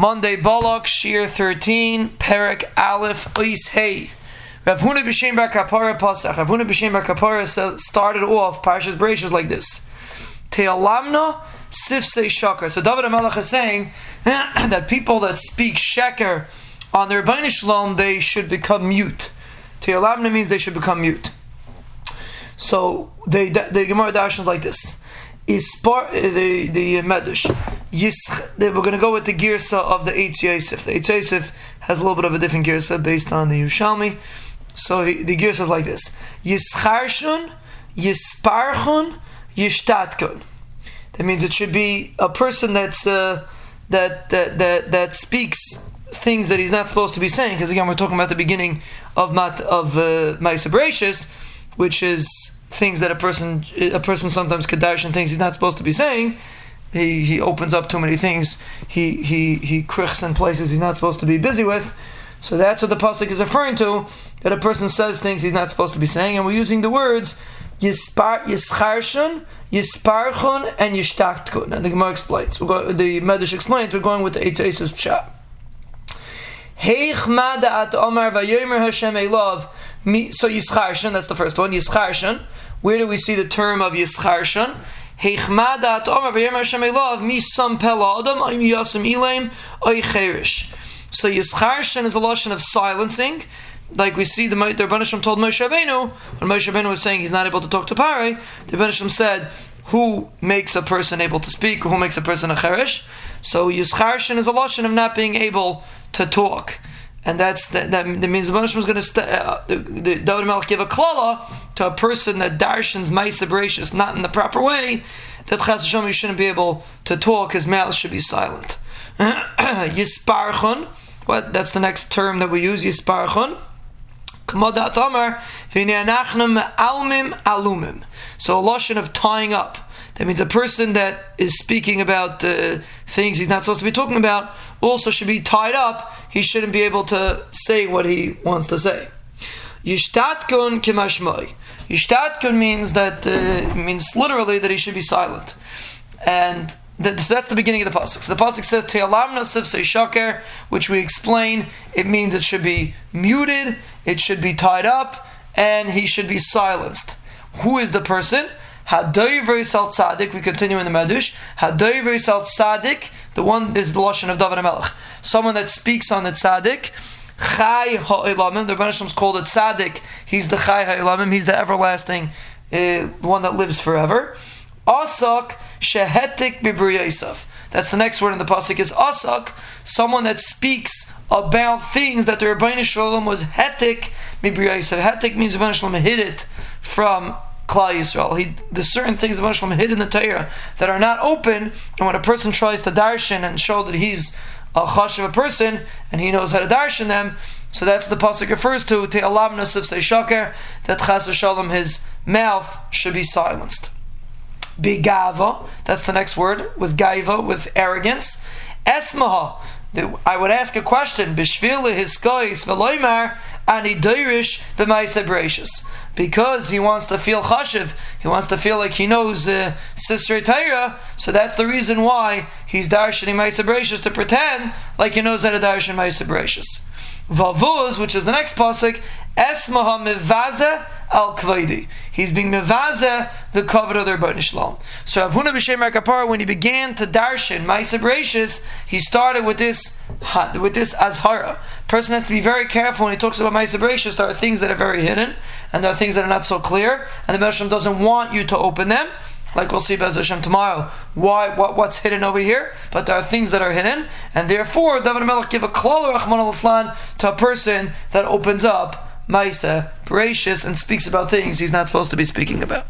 Monday Balak, Shir 13, Perik Aleph, Ois Hey. Rav Huna B'Shem Bar Kapara Pasach. Rav Huna B'Shem Bar Kapara started off Parshas Bereshit like this. Te'alamna Sifsei Shakar. So David HaMelech is saying that people that speak Sheker on their Rebbeinu Shalom, they should become mute. Te'alamna means they should become mute. So they, the Gemara Darshan is like this. Ispar, the the Medrash. We're going to go with the girsa of the Eitz Yosef. The Eitz Yosef has a little bit of a different girsa based on the Yerushalmi. So he, the girsa is like this: Yischarshun, Yisparchun, Yishtatkun. That means it should be a person that's uh, that, that that that speaks things that he's not supposed to be saying. Because again, we're talking about the beginning of mat of uh, which is things that a person a person sometimes kadash and things he's not supposed to be saying. He he opens up too many things. He he he krichs in places he's not supposed to be busy with. So that's what the pasuk is referring to. That a person says things he's not supposed to be saying, and we're using the words yispar yischarshun, yisparchun, and yishtaktkun. And the Gemara explains. Go, the Medrash explains. We're going with the Eitz pshat. Heich at Omar vayomer Hashem Elov. So Yischarshan, that's the first one. Yischarshan. Where do we see the term of Yischarshan? Heichmad at Omar vayomer Hashem. Misam adam im yasam ilaim oy. So Yischarshan is a lashon of silencing. Like we see the, the Rebbeinu told Moshe Rabbeinu, when Moshe Rabbeinu was saying he's not able to talk to Pare, the Rebbeinu said, who makes a person able to speak, who makes a person a cheresh? So Yischarshan is a lashon of not being able to talk. And that's that, that, that means the Moshe was going to st- uh, the, the David Melech give a klala to a person that darshans ma'isa bereshis not in the proper way. That Chas Hashem you shouldn't be able to talk. His mouth should be silent. Yisparchon. What? That's the next term that we use. Yisparchon. So a lashon of tying up. That means a person that is speaking about uh, things he's not supposed to be talking about also should be tied up. He shouldn't be able to say what he wants to say. Yishtatkun kimashmoi. Yishtatkun means that uh, means literally that he should be silent, and that, so that's the beginning of the pasuk. So the pasuk says "Te'alam nosif say shaker," which we explain. It means it should be muted, it should be tied up, and he should be silenced. Who is the person? Hadoiver sal tzaddik. We continue in the Medrash. Hadoiver sal tzaddik. The one is the lashon of David Melech. Someone that speaks on the tzaddik. Chai ha'ilamim. The Rebbeinu called it tzaddik. He's the chai ha'ilamim. He's the everlasting, uh, one that lives forever. Asak shehetik bibriyasaf. That's the next word in the pasuk is asak, someone that speaks about things that the Rebbeinu Shalom was hetik mibriyasaf. Hetik means Rebbeinu Shalom hid it from Klal Yisrael. He, there's certain things of Hashem hid in the Torah that are not open, and when a person tries to darshan and show that he's a chash of a person and he knows how to darshan them, so that's the pasuk refers to. Te'alam nasif say shaker that chas v'shalom his mouth should be silenced. Bigava, that's the next word with gaiva with arrogance. Esmaha. I would ask a question. Because he wants to feel chashiv, he wants to feel like he knows uh, Sisrei Torah, so that's the reason why he's darshaning Ma'isa to pretend like he knows how to darshan Ma'isa Vavuz, which is the next pasuk, Esmaha mevaze al kvaidi. He's being mevaze the cover of their Shalom. So Avuna b'shem Kapara, when he began to darshan Ma'isa he started with this with this azhara. Person has to be very careful when he talks about Ma'isa There are things that are very hidden, and there are things that are not so clear, and the Meshach doesn't want you to open them like we'll see Bez Hashem tomorrow, why what, what's hidden over here, but there are things that are hidden, and therefore David Melech give a klal to a person that opens up Maisa, gracious, and speaks about things he's not supposed to be speaking about.